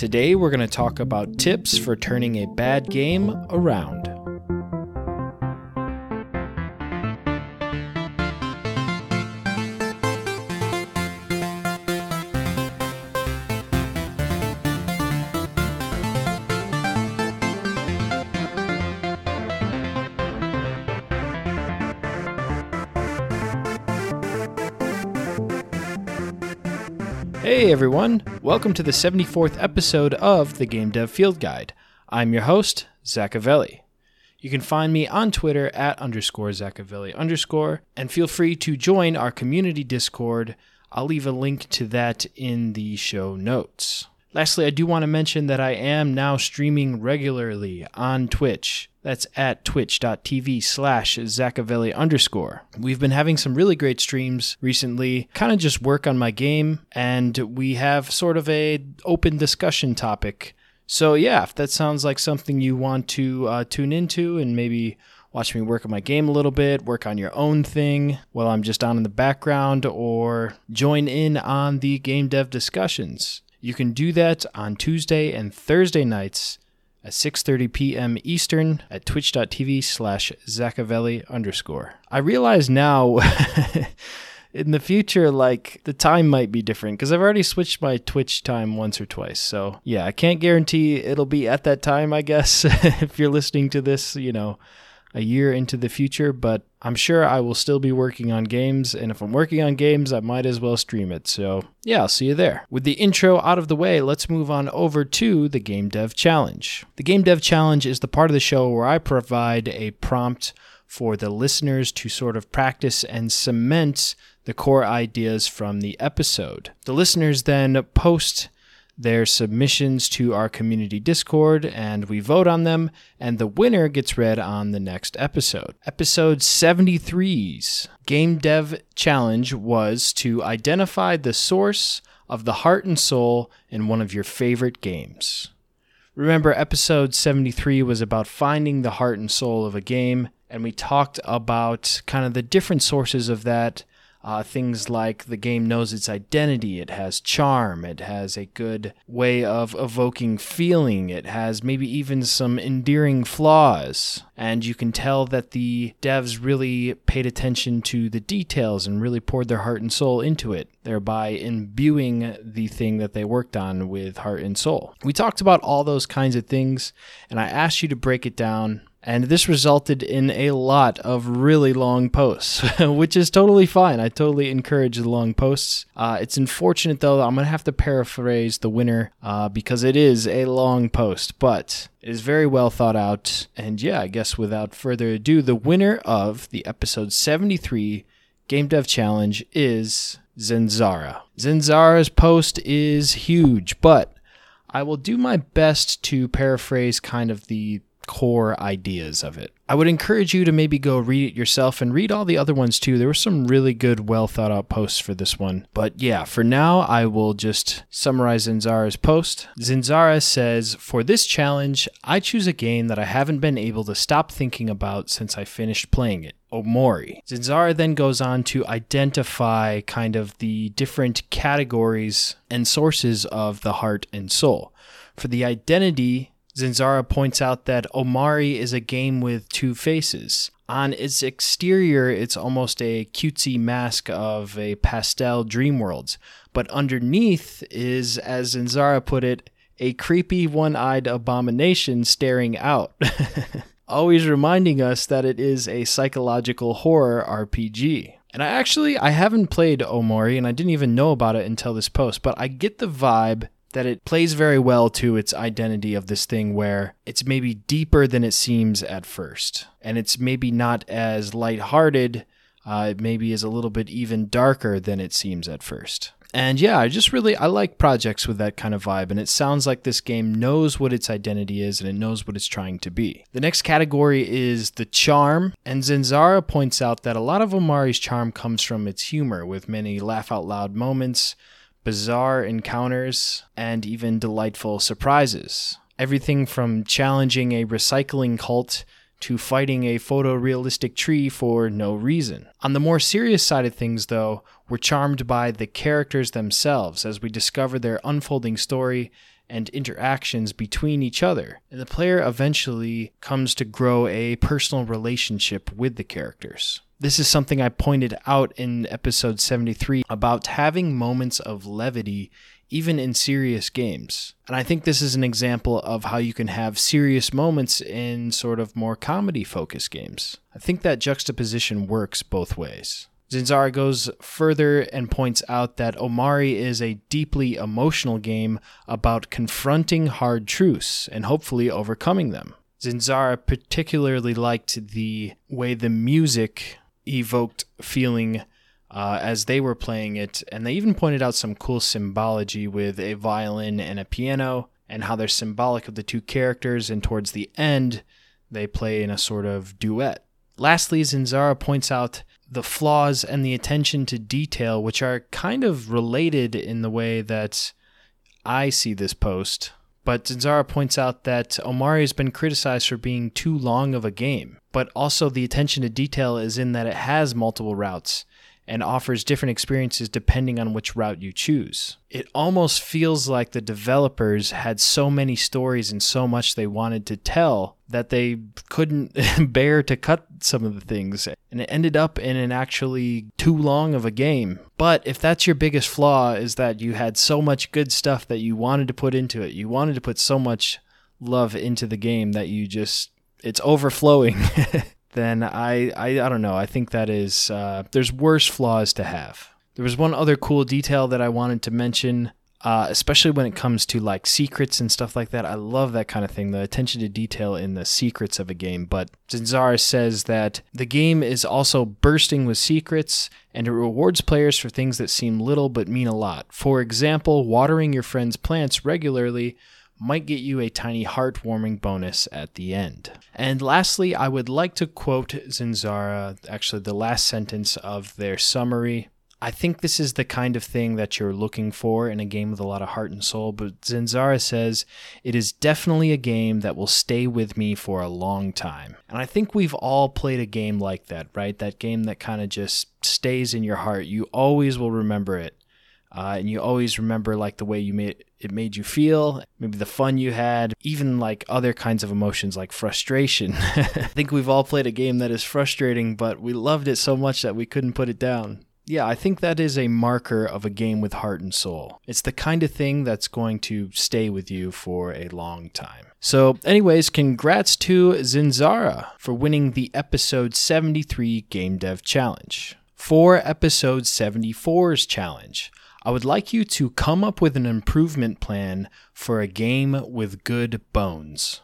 Today we're going to talk about tips for turning a bad game around. Everyone, welcome to the 74th episode of the Game Dev Field Guide. I'm your host, Zackavelli. You can find me on Twitter at underscore Zackavelli underscore, and feel free to join our community Discord. I'll leave a link to that in the show notes. Lastly, I do want to mention that I am now streaming regularly on Twitch. That's at twitch.tv slash Zackavelli underscore. We've been having some really great streams recently, kind of just work on my game, and we have sort of a open discussion topic. So yeah, if that sounds like something you want to uh, tune into and maybe watch me work on my game a little bit, work on your own thing while I'm just on in the background, or join in on the game dev discussions. You can do that on Tuesday and Thursday nights at 6.30 p.m. Eastern at twitch.tv slash Zackavelli underscore. I realize now in the future, like the time might be different because I've already switched my Twitch time once or twice. So yeah, I can't guarantee it'll be at that time, I guess, if you're listening to this, you know, a year into the future, but I'm sure I will still be working on games, and if I'm working on games, I might as well stream it. So, yeah, I'll see you there. With the intro out of the way, let's move on over to the Game Dev Challenge. The Game Dev Challenge is the part of the show where I provide a prompt for the listeners to sort of practice and cement the core ideas from the episode. The listeners then post their submissions to our community Discord and we vote on them, and the winner gets read on the next episode. Episode 73's Game Dev Challenge was to identify the source of the heart and soul in one of your favorite games. Remember, episode 73 was about finding the heart and soul of a game, and we talked about kind of the different sources of that uh, things like the game knows its identity, it has charm, it has a good way of evoking feeling, it has maybe even some endearing flaws. And you can tell that the devs really paid attention to the details and really poured their heart and soul into it, thereby imbuing the thing that they worked on with heart and soul. We talked about all those kinds of things, and I asked you to break it down and this resulted in a lot of really long posts, which is totally fine. I totally encourage the long posts. Uh, it's unfortunate, though, I'm going to have to paraphrase the winner uh, because it is a long post, but it is very well thought out. And yeah, I guess without further ado, the winner of the episode 73 Game Dev Challenge is Zenzara. Zenzara's post is huge, but I will do my best to paraphrase kind of the core ideas of it. I would encourage you to maybe go read it yourself and read all the other ones too. There were some really good, well thought out posts for this one. But yeah, for now, I will just summarize Zinzara's post. Zinzara says, For this challenge, I choose a game that I haven't been able to stop thinking about since I finished playing it. Omori. Zinzara then goes on to identify kind of the different categories and sources of the heart and soul. For the identity, Zinzara points out that Omori is a game with two faces. On its exterior, it's almost a cutesy mask of a pastel dream world, but underneath is, as Zinzara put it, a creepy one eyed abomination staring out. Always reminding us that it is a psychological horror RPG. And I actually I haven't played Omori and I didn't even know about it until this post, but I get the vibe that it plays very well to its identity of this thing where it's maybe deeper than it seems at first. And it's maybe not as lighthearted, uh, it maybe is a little bit even darker than it seems at first. And yeah, I just really I like projects with that kind of vibe and it sounds like this game knows what its identity is and it knows what it's trying to be. The next category is the charm, and Zenzara points out that a lot of Omori's charm comes from its humor with many laugh out loud moments bizarre encounters, and even delightful surprises. Everything from challenging a recycling cult to fighting a photorealistic tree for no reason. On the more serious side of things, though, we're charmed by the characters themselves as we discover their unfolding story and interactions between each other. And the player eventually comes to grow a personal relationship with the characters. This is something I pointed out in episode 73 about having moments of levity even in serious games. And I think this is an example of how you can have serious moments in sort of more comedy focused games. I think that juxtaposition works both ways. Zinzara goes further and points out that Omori is a deeply emotional game about confronting hard truths and hopefully overcoming them. Zinzara particularly liked the way the music evoked feeling uh, as they were playing it, and they even pointed out some cool symbology with a violin and a piano, and how they're symbolic of the two characters, and towards the end, they play in a sort of duet. Lastly, Zanzara points out the flaws and the attention to detail, which are kind of related in the way that I see this post. But Zanzara points out that Omori has been criticized for being too long of a game, but also the attention to detail is in that it has multiple routes and offers different experiences depending on which route you choose. It almost feels like the developers had so many stories and so much they wanted to tell that they couldn't bear to cut some of the things. And it ended up in an actually too long of a game. But if that's your biggest flaw, is that you had so much good stuff that you wanted to put into it, you wanted to put so much love into the game that you just, it's overflowing. then I, I I don't know. I think that is uh, there's worse flaws to have. There was one other cool detail that I wanted to mention, uh, especially when it comes to like secrets and stuff like that. I love that kind of thing, the attention to detail in the secrets of a game. But Zanzara says that the game is also bursting with secrets and it rewards players for things that seem little but mean a lot. For example, watering your friend's plants regularly might get you a tiny heartwarming bonus at the end. And lastly, I would like to quote Zinzara, actually, the last sentence of their summary. I think this is the kind of thing that you're looking for in a game with a lot of heart and soul, but Zinzara says it is definitely a game that will stay with me for a long time. And I think we've all played a game like that, right? That game that kind of just stays in your heart. You always will remember it. Uh, and you always remember like the way you made it made you feel, maybe the fun you had, even like other kinds of emotions like frustration. I think we've all played a game that is frustrating, but we loved it so much that we couldn't put it down. Yeah, I think that is a marker of a game with heart and soul. It's the kind of thing that's going to stay with you for a long time. So, anyways, congrats to Zinzara for winning the episode 73 Game Dev Challenge. For episode 74's challenge, I would like you to come up with an improvement plan for a game with good bones.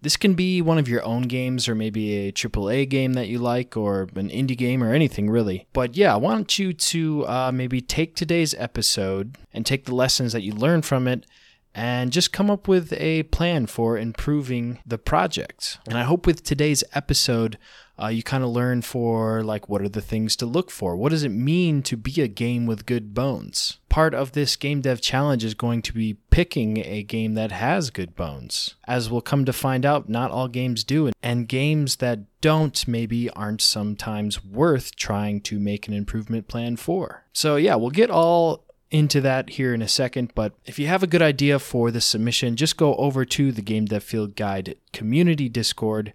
This can be one of your own games, or maybe a AAA game that you like, or an indie game, or anything really. But yeah, I want you to uh, maybe take today's episode and take the lessons that you learned from it and just come up with a plan for improving the project. And I hope with today's episode, uh, you kind of learn for like what are the things to look for? What does it mean to be a game with good bones? Part of this game dev challenge is going to be picking a game that has good bones. As we'll come to find out not all games do and games that don't maybe aren't sometimes worth trying to make an improvement plan for. So yeah we'll get all into that here in a second, but if you have a good idea for the submission, just go over to the Game Dev Field Guide community Discord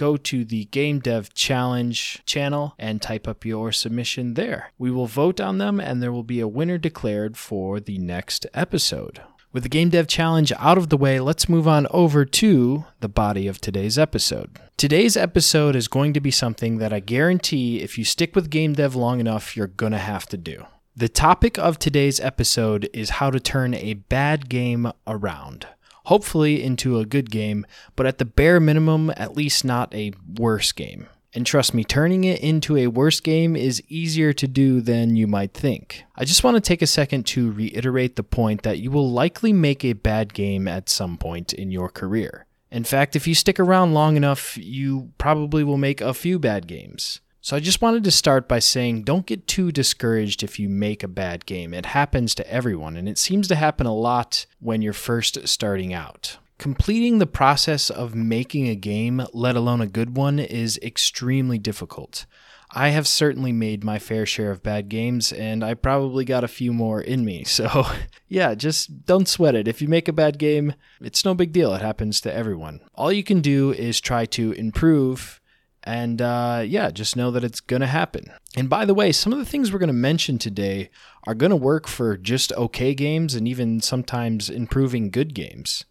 go to the Game Dev Challenge channel and type up your submission there. We will vote on them and there will be a winner declared for the next episode. With the Game Dev Challenge out of the way, let's move on over to the body of today's episode. Today's episode is going to be something that I guarantee if you stick with game dev long enough, you're going to have to do. The topic of today's episode is how to turn a bad game around hopefully into a good game, but at the bare minimum, at least not a worse game. And trust me, turning it into a worse game is easier to do than you might think. I just want to take a second to reiterate the point that you will likely make a bad game at some point in your career. In fact, if you stick around long enough, you probably will make a few bad games. So I just wanted to start by saying don't get too discouraged if you make a bad game. It happens to everyone, and it seems to happen a lot when you're first starting out. Completing the process of making a game, let alone a good one, is extremely difficult. I have certainly made my fair share of bad games, and I probably got a few more in me. So, yeah, just don't sweat it. If you make a bad game, it's no big deal. It happens to everyone. All you can do is try to improve, and uh, yeah, just know that it's going to happen. And by the way, some of the things we're going to mention today are going to work for just okay games and even sometimes improving good games.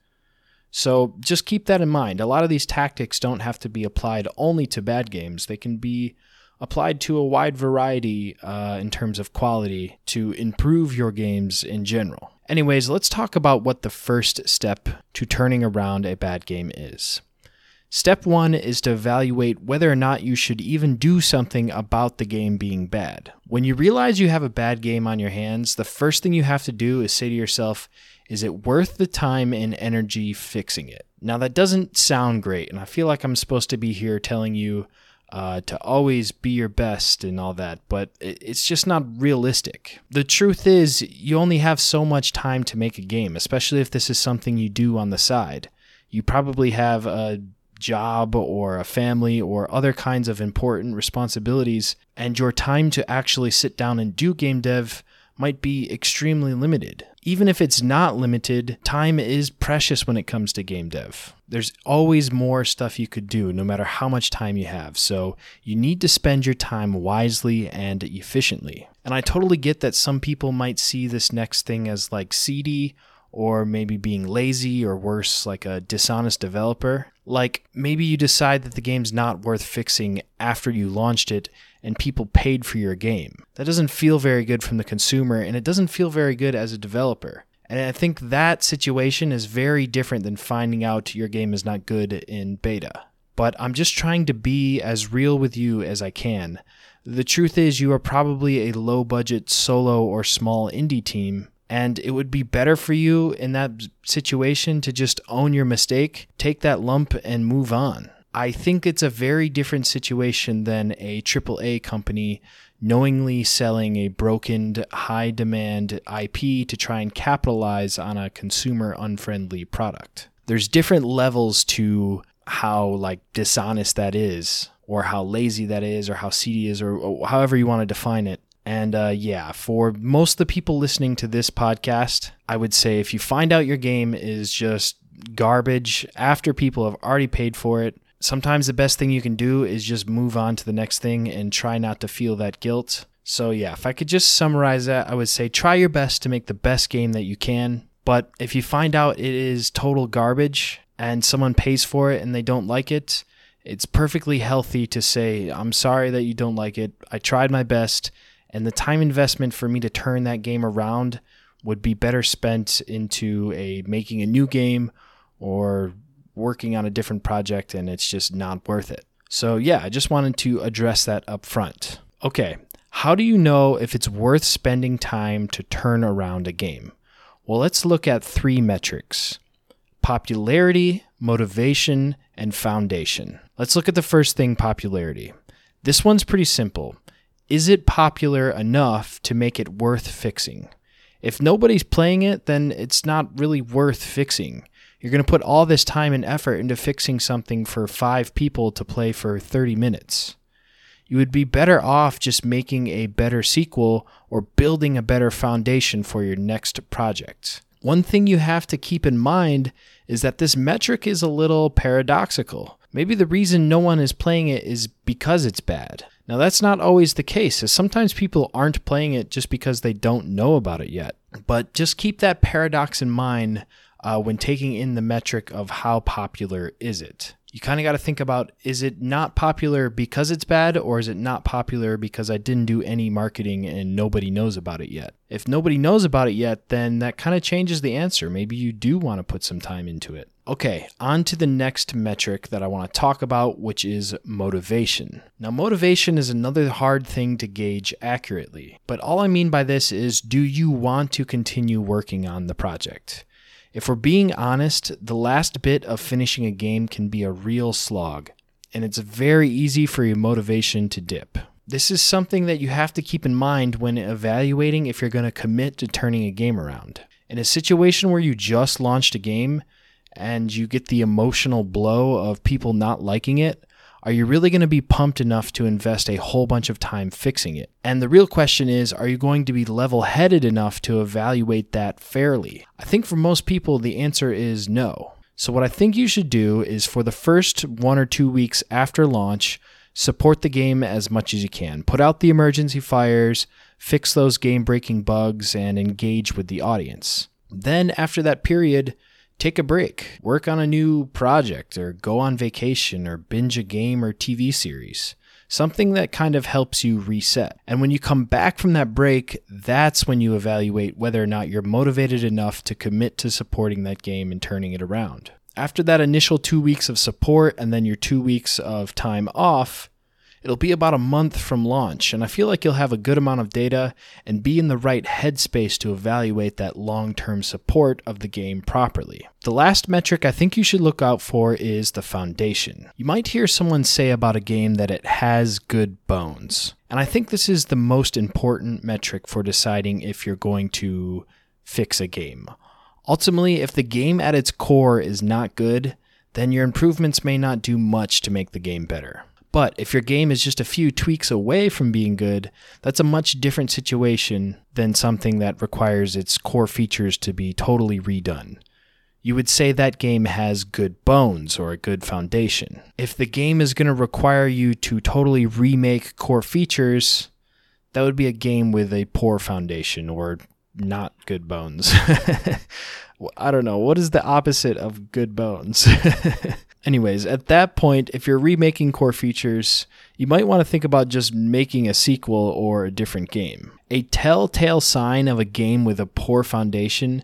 So just keep that in mind. A lot of these tactics don't have to be applied only to bad games, they can be applied to a wide variety uh, in terms of quality to improve your games in general. Anyways, let's talk about what the first step to turning around a bad game is. Step one is to evaluate whether or not you should even do something about the game being bad. When you realize you have a bad game on your hands, the first thing you have to do is say to yourself, is it worth the time and energy fixing it? Now, that doesn't sound great, and I feel like I'm supposed to be here telling you uh, to always be your best and all that, but it's just not realistic. The truth is, you only have so much time to make a game, especially if this is something you do on the side. You probably have a job or a family or other kinds of important responsibilities, and your time to actually sit down and do game dev might be extremely limited. Even if it's not limited, time is precious when it comes to game dev. There's always more stuff you could do, no matter how much time you have. So you need to spend your time wisely and efficiently. And I totally get that some people might see this next thing as like seedy or maybe being lazy or worse, like a dishonest developer. Like maybe you decide that the game's not worth fixing after you launched it and people paid for your game. That doesn't feel very good from the consumer and it doesn't feel very good as a developer. And I think that situation is very different than finding out your game is not good in beta. But I'm just trying to be as real with you as I can. The truth is, you are probably a low budget solo or small indie team and it would be better for you in that situation to just own your mistake, take that lump, and move on. I think it's a very different situation than a AAA company knowingly selling a broken, high demand IP to try and capitalize on a consumer unfriendly product. There's different levels to how like dishonest that is or how lazy that is or how seedy is or, or however you want to define it and uh, yeah, for most of the people listening to this podcast, I would say if you find out your game is just garbage after people have already paid for it, sometimes the best thing you can do is just move on to the next thing and try not to feel that guilt. So, yeah, if I could just summarize that, I would say try your best to make the best game that you can. But if you find out it is total garbage and someone pays for it and they don't like it, it's perfectly healthy to say, I'm sorry that you don't like it. I tried my best and the time investment for me to turn that game around would be better spent into a making a new game or working on a different project and it's just not worth it. So yeah, I just wanted to address that up front. Okay, how do you know if it's worth spending time to turn around a game? Well, let's look at three metrics popularity, motivation, and foundation. Let's look at the first thing popularity. This one's pretty simple is it popular enough to make it worth fixing? If nobody's playing it, then it's not really worth fixing. You're going to put all this time and effort into fixing something for five people to play for 30 minutes. You would be better off just making a better sequel or building a better foundation for your next project. One thing you have to keep in mind is that this metric is a little paradoxical. Maybe the reason no one is playing it is because it's bad. Now, that's not always the case, as sometimes people aren't playing it just because they don't know about it yet. But just keep that paradox in mind uh, when taking in the metric of how popular is it. You kind of got to think about is it not popular because it's bad, or is it not popular because I didn't do any marketing and nobody knows about it yet? If nobody knows about it yet, then that kind of changes the answer. Maybe you do want to put some time into it. Okay, on to the next metric that I want to talk about, which is motivation. Now, motivation is another hard thing to gauge accurately, but all I mean by this is do you want to continue working on the project? If we're being honest, the last bit of finishing a game can be a real slog, and it's very easy for your motivation to dip. This is something that you have to keep in mind when evaluating if you're going to commit to turning a game around. In a situation where you just launched a game, and you get the emotional blow of people not liking it, are you really going to be pumped enough to invest a whole bunch of time fixing it? And the real question is, are you going to be level headed enough to evaluate that fairly? I think for most people, the answer is no. So, what I think you should do is for the first one or two weeks after launch, support the game as much as you can. Put out the emergency fires, fix those game breaking bugs, and engage with the audience. Then, after that period, take a break, work on a new project, or go on vacation, or binge a game or TV series. Something that kind of helps you reset. And when you come back from that break, that's when you evaluate whether or not you're motivated enough to commit to supporting that game and turning it around. After that initial two weeks of support and then your two weeks of time off, It'll be about a month from launch, and I feel like you'll have a good amount of data and be in the right headspace to evaluate that long term support of the game properly. The last metric I think you should look out for is the foundation. You might hear someone say about a game that it has good bones, and I think this is the most important metric for deciding if you're going to fix a game. Ultimately, if the game at its core is not good, then your improvements may not do much to make the game better. But if your game is just a few tweaks away from being good, that's a much different situation than something that requires its core features to be totally redone. You would say that game has good bones or a good foundation. If the game is going to require you to totally remake core features, that would be a game with a poor foundation or not good bones. I don't know. What is the opposite of good bones? Anyways, at that point, if you're remaking core features, you might want to think about just making a sequel or a different game. A telltale sign of a game with a poor foundation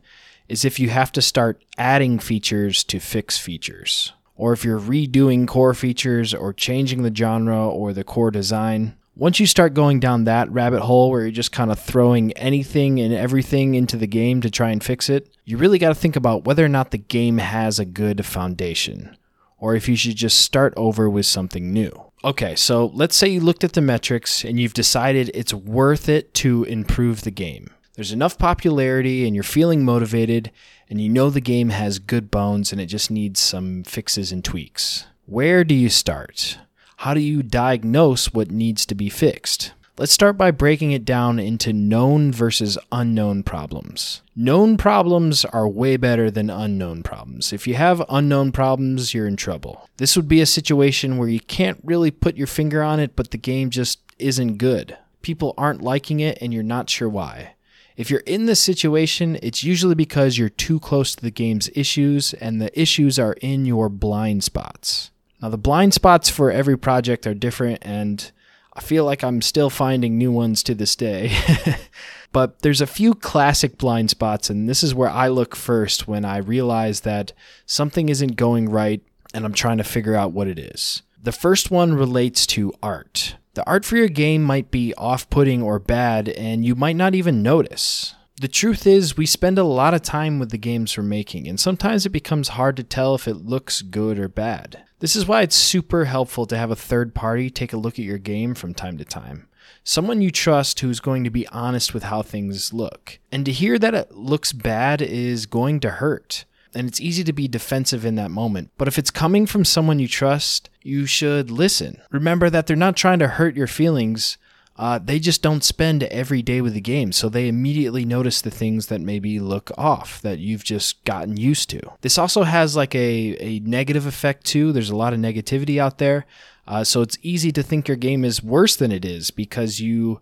is if you have to start adding features to fix features, or if you're redoing core features or changing the genre or the core design. Once you start going down that rabbit hole where you're just kind of throwing anything and everything into the game to try and fix it, you really got to think about whether or not the game has a good foundation or if you should just start over with something new. Okay, so let's say you looked at the metrics and you've decided it's worth it to improve the game. There's enough popularity and you're feeling motivated and you know the game has good bones and it just needs some fixes and tweaks. Where do you start? How do you diagnose what needs to be fixed? Let's start by breaking it down into known versus unknown problems. Known problems are way better than unknown problems. If you have unknown problems, you're in trouble. This would be a situation where you can't really put your finger on it, but the game just isn't good. People aren't liking it and you're not sure why. If you're in this situation, it's usually because you're too close to the game's issues and the issues are in your blind spots. Now, the blind spots for every project are different and I feel like I'm still finding new ones to this day. but there's a few classic blind spots, and this is where I look first when I realize that something isn't going right and I'm trying to figure out what it is. The first one relates to art. The art for your game might be off putting or bad, and you might not even notice. The truth is, we spend a lot of time with the games we're making, and sometimes it becomes hard to tell if it looks good or bad. This is why it's super helpful to have a third party take a look at your game from time to time. Someone you trust who's going to be honest with how things look. And to hear that it looks bad is going to hurt. And it's easy to be defensive in that moment. But if it's coming from someone you trust, you should listen. Remember that they're not trying to hurt your feelings, uh, they just don't spend every day with the game, so they immediately notice the things that maybe look off that you've just gotten used to. This also has like a, a negative effect too. There's a lot of negativity out there, uh, so it's easy to think your game is worse than it is because you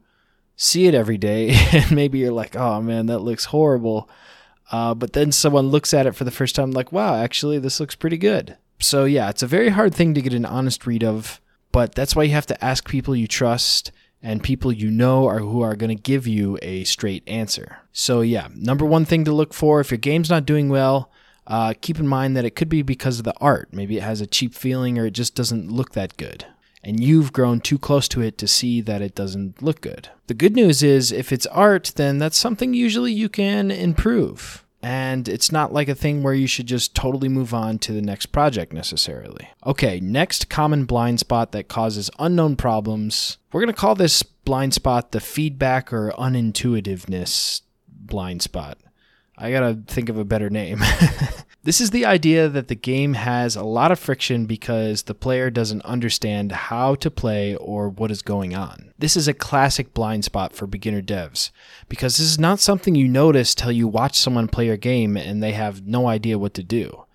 see it every day, and maybe you're like, oh man, that looks horrible. Uh, but then someone looks at it for the first time, like, wow, actually, this looks pretty good. So yeah, it's a very hard thing to get an honest read of, but that's why you have to ask people you trust and people you know are who are going to give you a straight answer. So yeah, number one thing to look for if your game's not doing well, uh, keep in mind that it could be because of the art. Maybe it has a cheap feeling or it just doesn't look that good. And you've grown too close to it to see that it doesn't look good. The good news is, if it's art, then that's something usually you can improve and it's not like a thing where you should just totally move on to the next project necessarily. Okay, next common blind spot that causes unknown problems. We're going to call this blind spot the feedback or unintuitiveness blind spot. I got to think of a better name. This is the idea that the game has a lot of friction because the player doesn't understand how to play or what is going on. This is a classic blind spot for beginner devs because this is not something you notice till you watch someone play your game and they have no idea what to do.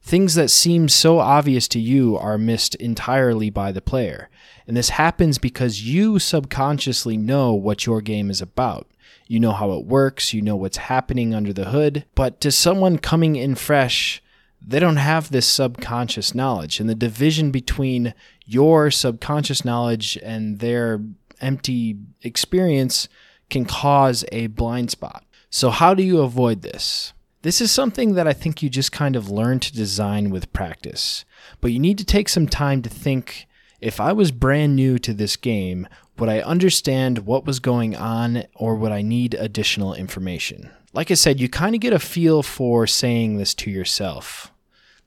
Things that seem so obvious to you are missed entirely by the player. And this happens because you subconsciously know what your game is about. You know how it works, you know what's happening under the hood. But to someone coming in fresh, they don't have this subconscious knowledge. And the division between your subconscious knowledge and their empty experience can cause a blind spot. So, how do you avoid this? This is something that I think you just kind of learn to design with practice. But you need to take some time to think if I was brand new to this game, would I understand what was going on or would I need additional information? Like I said, you kind of get a feel for saying this to yourself.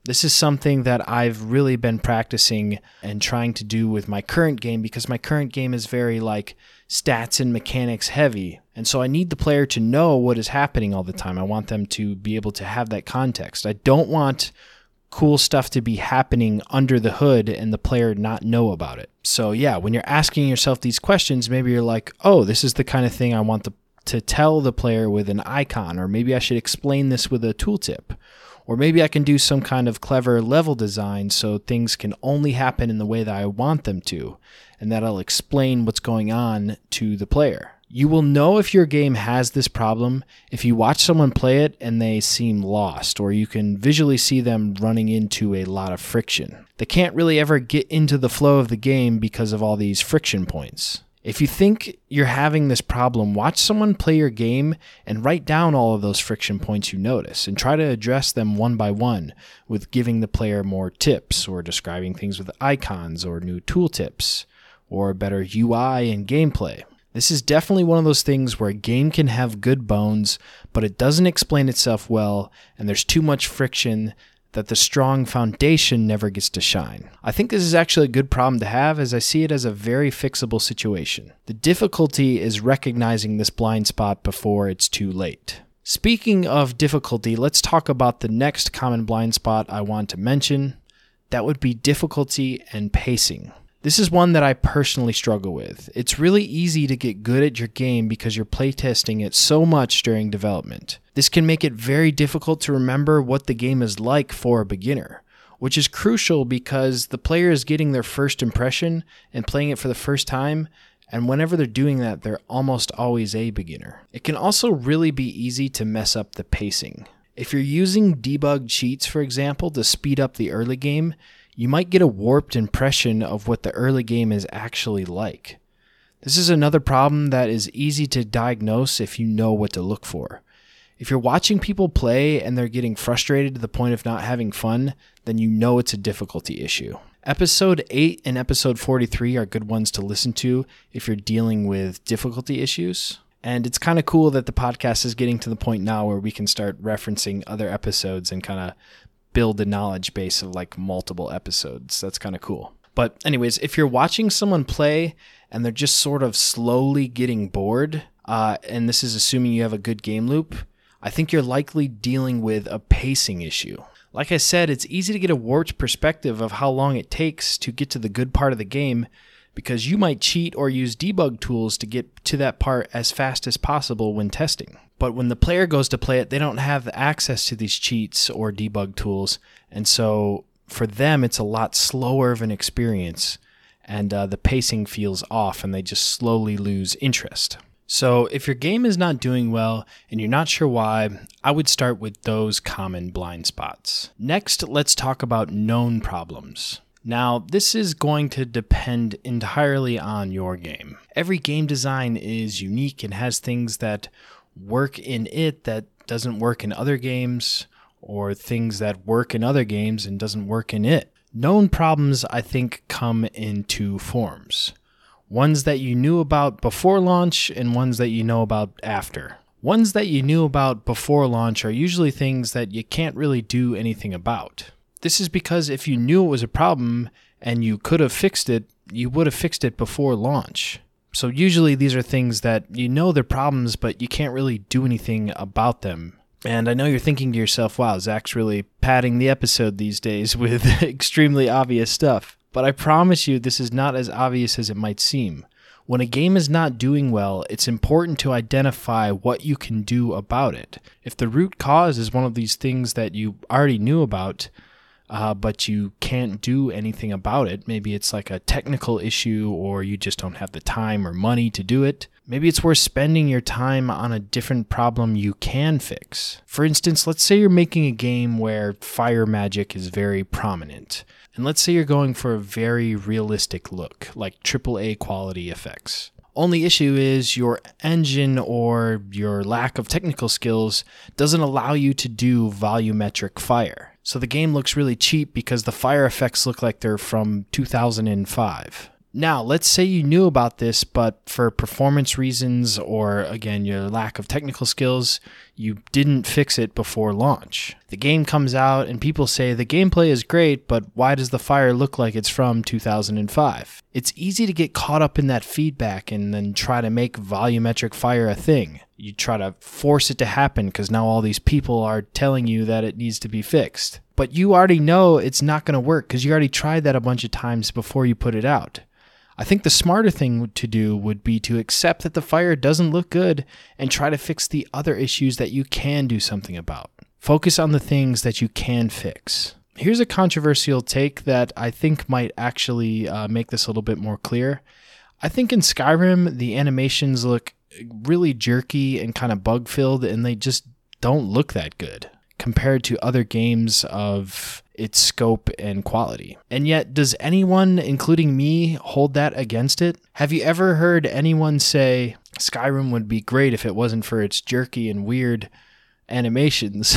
This is something that I've really been practicing and trying to do with my current game because my current game is very like stats and mechanics heavy. And so I need the player to know what is happening all the time. I want them to be able to have that context. I don't want cool stuff to be happening under the hood and the player not know about it. So yeah, when you're asking yourself these questions, maybe you're like, "Oh, this is the kind of thing I want to tell the player with an icon or maybe I should explain this with a tooltip." Or maybe I can do some kind of clever level design so things can only happen in the way that I want them to, and that'll explain what's going on to the player. You will know if your game has this problem if you watch someone play it and they seem lost, or you can visually see them running into a lot of friction. They can't really ever get into the flow of the game because of all these friction points. If you think you're having this problem, watch someone play your game and write down all of those friction points you notice and try to address them one by one with giving the player more tips or describing things with icons or new tooltips or better UI and gameplay. This is definitely one of those things where a game can have good bones, but it doesn't explain itself well, and there's too much friction that the strong foundation never gets to shine. I think this is actually a good problem to have as I see it as a very fixable situation. The difficulty is recognizing this blind spot before it's too late. Speaking of difficulty, let's talk about the next common blind spot I want to mention. That would be difficulty and pacing. This is one that I personally struggle with. It's really easy to get good at your game because you're playtesting it so much during development. This can make it very difficult to remember what the game is like for a beginner, which is crucial because the player is getting their first impression and playing it for the first time, and whenever they're doing that, they're almost always a beginner. It can also really be easy to mess up the pacing. If you're using debug cheats, for example, to speed up the early game, you might get a warped impression of what the early game is actually like. This is another problem that is easy to diagnose if you know what to look for. If you're watching people play and they're getting frustrated to the point of not having fun, then you know it's a difficulty issue. Episode 8 and episode 43 are good ones to listen to if you're dealing with difficulty issues. And it's kind of cool that the podcast is getting to the point now where we can start referencing other episodes and kind of build a knowledge base of like multiple episodes. That's kind of cool. But, anyways, if you're watching someone play and they're just sort of slowly getting bored, uh, and this is assuming you have a good game loop, I think you're likely dealing with a pacing issue. Like I said, it's easy to get a warped perspective of how long it takes to get to the good part of the game because you might cheat or use debug tools to get to that part as fast as possible when testing. But when the player goes to play it, they don't have access to these cheats or debug tools. And so for them, it's a lot slower of an experience. And uh, the pacing feels off, and they just slowly lose interest. So, if your game is not doing well and you're not sure why, I would start with those common blind spots. Next, let's talk about known problems. Now, this is going to depend entirely on your game. Every game design is unique and has things that work in it that doesn't work in other games or things that work in other games and doesn't work in it. Known problems, I think, come in two forms ones that you knew about before launch and ones that you know about after. Ones that you knew about before launch are usually things that you can't really do anything about. This is because if you knew it was a problem and you could have fixed it, you would have fixed it before launch. So usually these are things that you know they're problems, but you can't really do anything about them And I know you're thinking to yourself, wow, Zach's really padding the episode these days with extremely obvious stuff. But I promise you, this is not as obvious as it might seem. When a game is not doing well, it's important to identify what you can do about it. If the root cause is one of these things that you already knew about, uh, but you can't do anything about it. Maybe it's like a technical issue, or you just don't have the time or money to do it. Maybe it's worth spending your time on a different problem you can fix. For instance, let's say you're making a game where fire magic is very prominent. And let's say you're going for a very realistic look, like AAA quality effects. Only issue is your engine or your lack of technical skills doesn't allow you to do volumetric fire. So the game looks really cheap because the fire effects look like they're from 2005. Now, let's say you knew about this, but for performance reasons or again, your lack of technical skills, you didn't fix it before launch. The game comes out and people say the gameplay is great, but why does the fire look like it's from 2005? It's easy to get caught up in that feedback and then try to make volumetric fire a thing. You try to force it to happen because now all these people are telling you that it needs to be fixed. But you already know it's not going to work because you already tried that a bunch of times before you put it out. I think the smarter thing to do would be to accept that the fire doesn't look good and try to fix the other issues that you can do something about. Focus on the things that you can fix. Here's a controversial take that I think might actually uh, make this a little bit more clear. I think in Skyrim, the animations look really jerky and kind of bug filled, and they just don't look that good compared to other games of its scope and quality. And yet, does anyone, including me, hold that against it? Have you ever heard anyone say Skyrim would be great if it wasn't for its jerky and weird animations?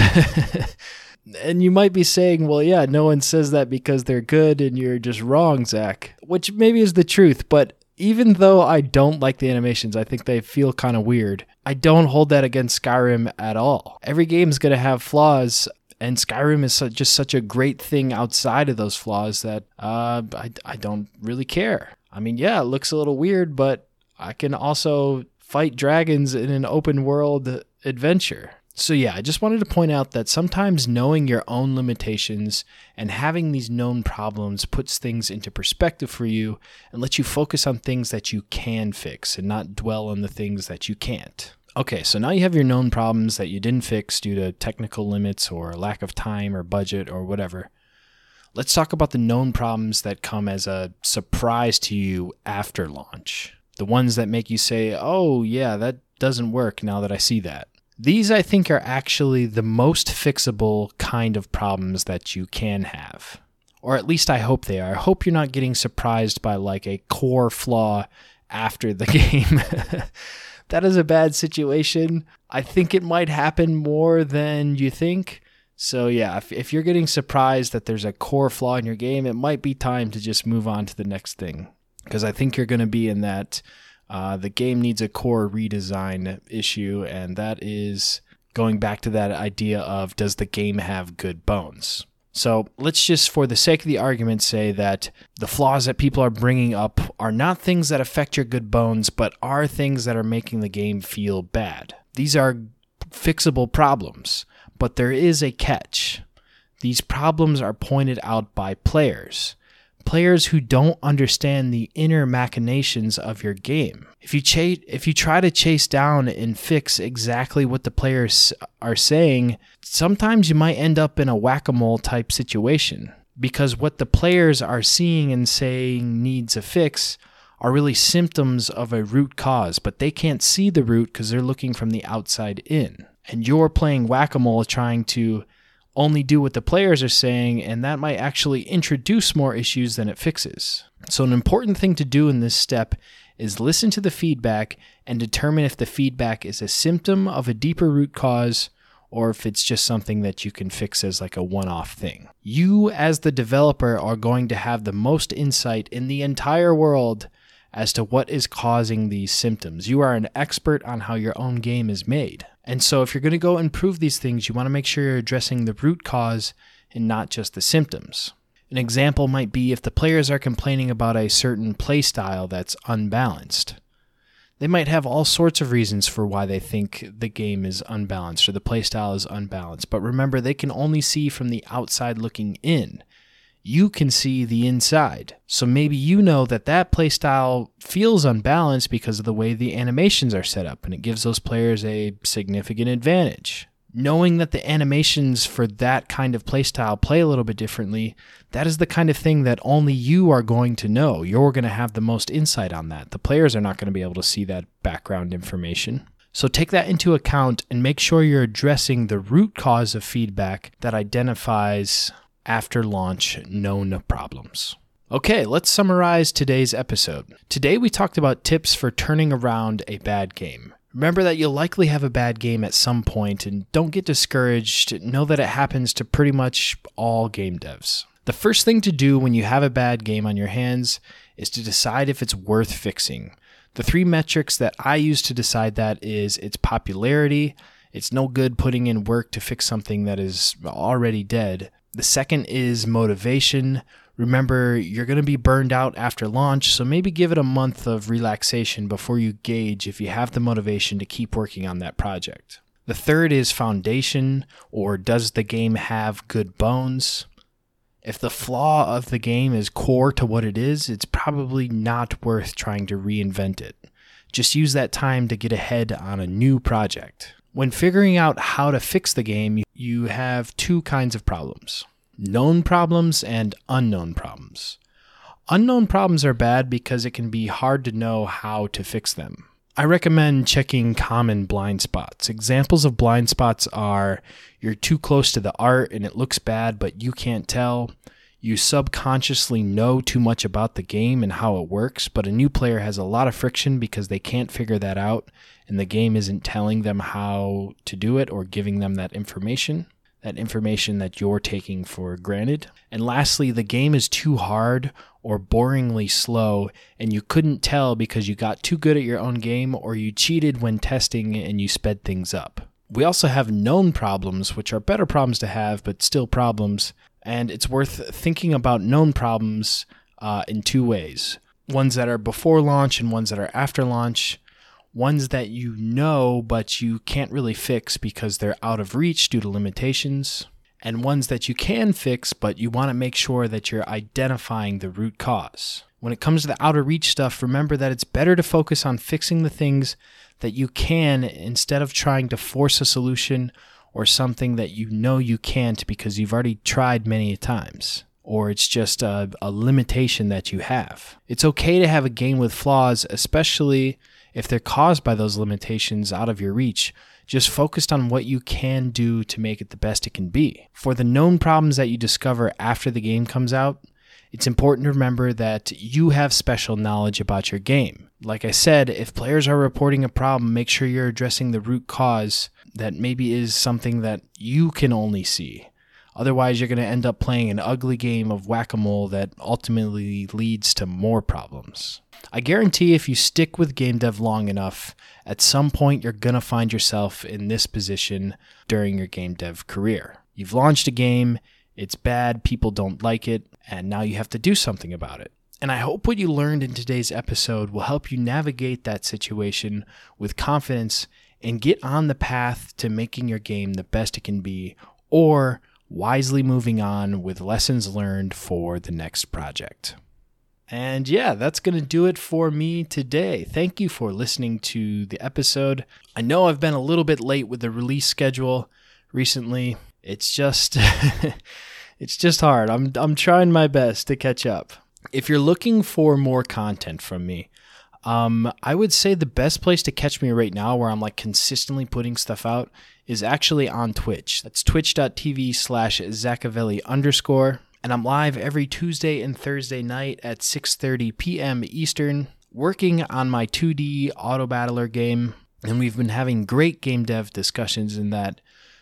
and you might be saying, well, yeah, no one says that because they're good and you're just wrong, Zach, which maybe is the truth, but even though I don't like the animations, I think they feel kind of weird. I don't hold that against Skyrim at all. Every game is going to have flaws, and Skyrim is just such a great thing outside of those flaws that uh, I, I don't really care. I mean, yeah, it looks a little weird, but I can also fight dragons in an open world adventure. So, yeah, I just wanted to point out that sometimes knowing your own limitations and having these known problems puts things into perspective for you and lets you focus on things that you can fix and not dwell on the things that you can't. Okay, so now you have your known problems that you didn't fix due to technical limits or lack of time or budget or whatever. Let's talk about the known problems that come as a surprise to you after launch. The ones that make you say, oh, yeah, that doesn't work now that I see that. These, I think, are actually the most fixable kind of problems that you can have. Or at least I hope they are. I hope you're not getting surprised by like a core flaw after the game. that is a bad situation. I think it might happen more than you think. So, yeah, if, if you're getting surprised that there's a core flaw in your game, it might be time to just move on to the next thing. Because I think you're going to be in that uh, the game needs a core redesign issue, and that is going back to that idea of does the game have good bones? So let's just, for the sake of the argument, say that the flaws that people are bringing up are not things that affect your good bones, but are things that are making the game feel bad. These are fixable problems, but there is a catch. These problems are pointed out by players players who don't understand the inner machinations of your game. If you if you try to chase down and fix exactly what the players are saying, sometimes you might end up in a whack-a-mole type situation because what the players are seeing and saying needs a fix are really symptoms of a root cause, but they can't see the root because they're looking from the outside in. And you're playing whack-a-mole trying to only do what the players are saying, and that might actually introduce more issues than it fixes. So, an important thing to do in this step is listen to the feedback and determine if the feedback is a symptom of a deeper root cause or if it's just something that you can fix as like a one off thing. You, as the developer, are going to have the most insight in the entire world as to what is causing these symptoms. You are an expert on how your own game is made. And so, if you're going to go improve these things, you want to make sure you're addressing the root cause and not just the symptoms. An example might be if the players are complaining about a certain playstyle that's unbalanced. They might have all sorts of reasons for why they think the game is unbalanced or the playstyle is unbalanced, but remember, they can only see from the outside looking in. You can see the inside. So maybe you know that that playstyle feels unbalanced because of the way the animations are set up, and it gives those players a significant advantage knowing that the animations for that kind of playstyle play a little bit differently, that is the kind of thing that only you are going to know. You're going to have the most insight on that. The players are not going to be able to see that background information. So take that into account and make sure you're addressing the root cause of feedback that identifies after launch known problems. Okay, let's summarize today's episode. Today we talked about tips for turning around a bad game. Remember that you'll likely have a bad game at some point and don't get discouraged. Know that it happens to pretty much all game devs. The first thing to do when you have a bad game on your hands is to decide if it's worth fixing. The three metrics that I use to decide that is its popularity, it's no good putting in work to fix something that is already dead. The second is motivation. Remember, you're going to be burned out after launch, so maybe give it a month of relaxation before you gauge if you have the motivation to keep working on that project. The third is foundation, or does the game have good bones? If the flaw of the game is core to what it is, it's probably not worth trying to reinvent it. Just use that time to get ahead on a new project. When figuring out how to fix the game, you have two kinds of problems known problems and unknown problems. Unknown problems are bad because it can be hard to know how to fix them. I recommend checking common blind spots. Examples of blind spots are you're too close to the art and it looks bad, but you can't tell. You subconsciously know too much about the game and how it works, but a new player has a lot of friction because they can't figure that out and the game isn't telling them how to do it or giving them that information that information that you're taking for granted. And lastly, the game is too hard or boringly slow, and you couldn't tell because you got too good at your own game or you cheated when testing and you sped things up. We also have known problems, which are better problems to have, but still problems. And it's worth thinking about known problems uh, in two ways. Ones that are before launch and ones that are after launch. Ones that you know but you can't really fix because they're out of reach due to limitations, and ones that you can fix but you want to make sure that you're identifying the root cause. When it comes to the out of reach stuff, remember that it's better to focus on fixing the things that you can instead of trying to force a solution or something that you know you can't because you've already tried many times or it's just a, a, limitation that you have. It's okay to have a game with flaws, especially if they're caused by those limitations out of your reach, just focused on what you can do to make it the best it can be. For the known problems that you discover after the game comes out, it's important to remember that you have special knowledge about your game. Like I said, if players are reporting a problem, make sure you're addressing the root cause that maybe is something that you can only see. Otherwise, you're going to end up playing an ugly game of whack a mole that ultimately leads to more problems. I guarantee if you stick with game dev long enough, at some point you're going to find yourself in this position during your game dev career. You've launched a game, it's bad, people don't like it, and now you have to do something about it. And I hope what you learned in today's episode will help you navigate that situation with confidence and get on the path to making your game the best it can be, or wisely moving on with lessons learned for the next project. And yeah, that's going to do it for me today. Thank you for listening to the episode. I know I've been a little bit late with the release schedule recently. It's just it's just hard. I'm I'm trying my best to catch up. If you're looking for more content from me, um, I would say the best place to catch me right now, where I'm like consistently putting stuff out, is actually on Twitch. That's twitch.tv slash Zackavelli underscore and I'm live every Tuesday and Thursday night at 6:30 p.m. Eastern, working on my 2D auto battler game, and we've been having great game dev discussions in that.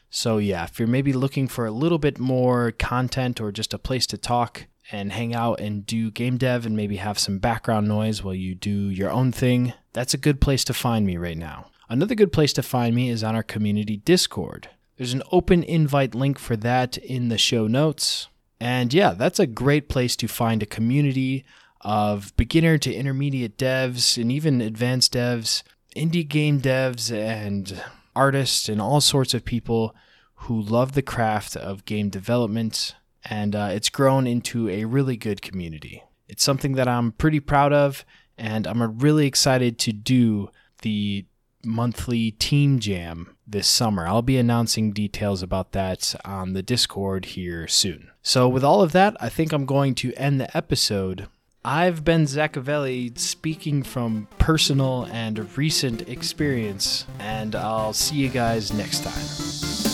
So yeah, if you're maybe looking for a little bit more content or just a place to talk and hang out and do game dev and maybe have some background noise while you do your own thing, that's a good place to find me right now. Another good place to find me is on our community Discord. There's an open invite link for that in the show notes. And yeah, that's a great place to find a community of beginner to intermediate devs and even advanced devs, indie game devs, and artists, and all sorts of people who love the craft of game development. And uh, it's grown into a really good community. It's something that I'm pretty proud of, and I'm really excited to do the monthly team jam this summer. I'll be announcing details about that on the Discord here soon. So, with all of that, I think I'm going to end the episode. I've been Zackavelli speaking from personal and recent experience, and I'll see you guys next time.